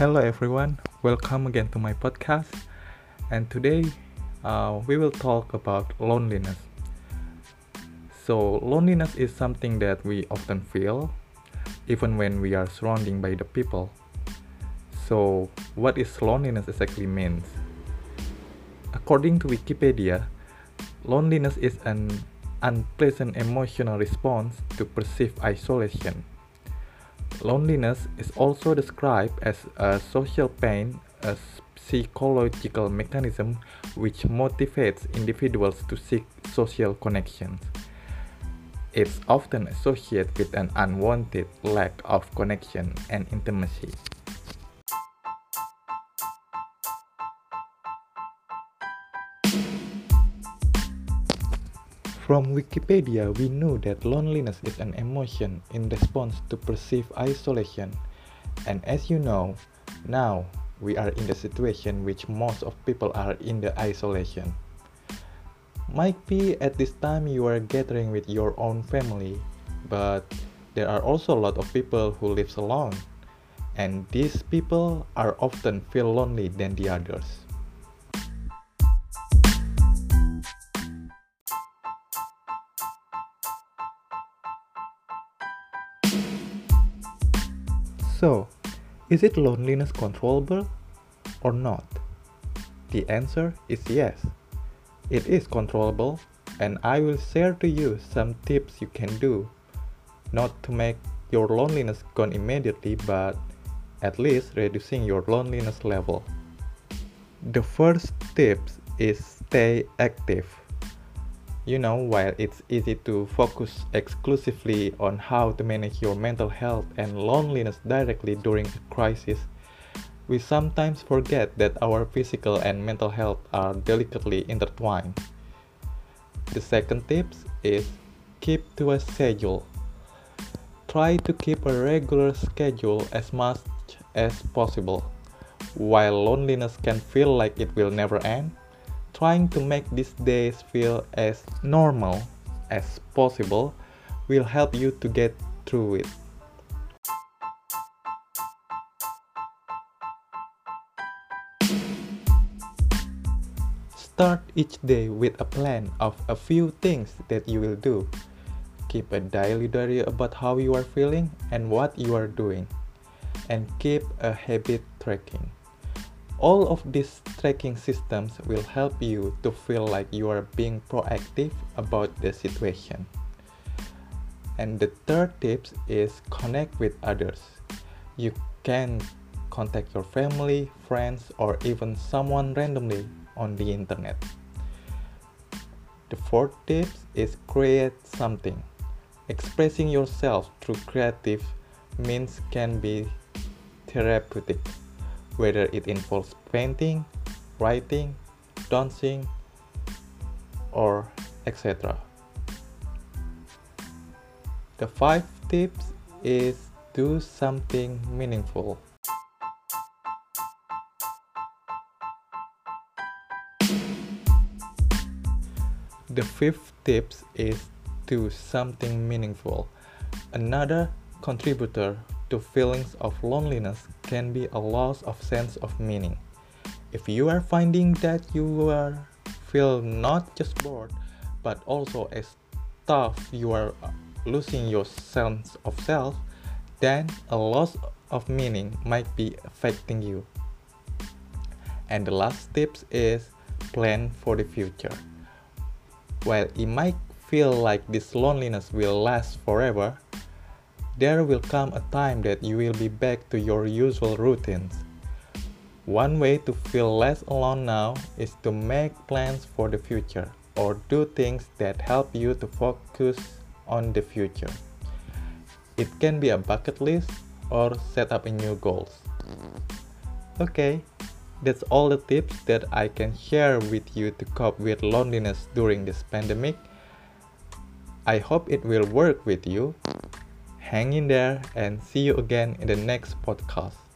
Hello everyone, welcome again to my podcast. And today uh, we will talk about loneliness. So, loneliness is something that we often feel even when we are surrounded by the people. So, what is loneliness exactly means? According to Wikipedia, loneliness is an unpleasant emotional response to perceived isolation. Loneliness is also described as a social pain, a psychological mechanism which motivates individuals to seek social connections. It's often associated with an unwanted lack of connection and intimacy. From Wikipedia, we know that loneliness is an emotion in response to perceived isolation. And as you know, now we are in the situation which most of people are in the isolation. Might be at this time you are gathering with your own family, but there are also a lot of people who lives alone. And these people are often feel lonely than the others. So, is it loneliness controllable or not? The answer is yes. It is controllable, and I will share to you some tips you can do not to make your loneliness gone immediately, but at least reducing your loneliness level. The first tip is stay active. You know, while it's easy to focus exclusively on how to manage your mental health and loneliness directly during a crisis, we sometimes forget that our physical and mental health are delicately intertwined. The second tip is keep to a schedule. Try to keep a regular schedule as much as possible. While loneliness can feel like it will never end, trying to make these days feel as normal as possible will help you to get through it. Start each day with a plan of a few things that you will do. Keep a daily diary about how you are feeling and what you are doing. And keep a habit tracking. All of these tracking systems will help you to feel like you are being proactive about the situation. And the third tip is connect with others. You can contact your family, friends, or even someone randomly on the internet. The fourth tip is create something. Expressing yourself through creative means can be therapeutic whether it involves painting, writing, dancing, or etc. The five tips is do something meaningful. The fifth tips is do something meaningful. Another contributor to feelings of loneliness can be a loss of sense of meaning. If you are finding that you are feel not just bored but also as tough you are uh, losing your sense of self, then a loss of meaning might be affecting you. And the last tips is plan for the future. While it might feel like this loneliness will last forever, there will come a time that you will be back to your usual routines. One way to feel less alone now is to make plans for the future or do things that help you to focus on the future. It can be a bucket list or set up new goals. Okay, that's all the tips that I can share with you to cope with loneliness during this pandemic. I hope it will work with you hang in there and see you again in the next podcast.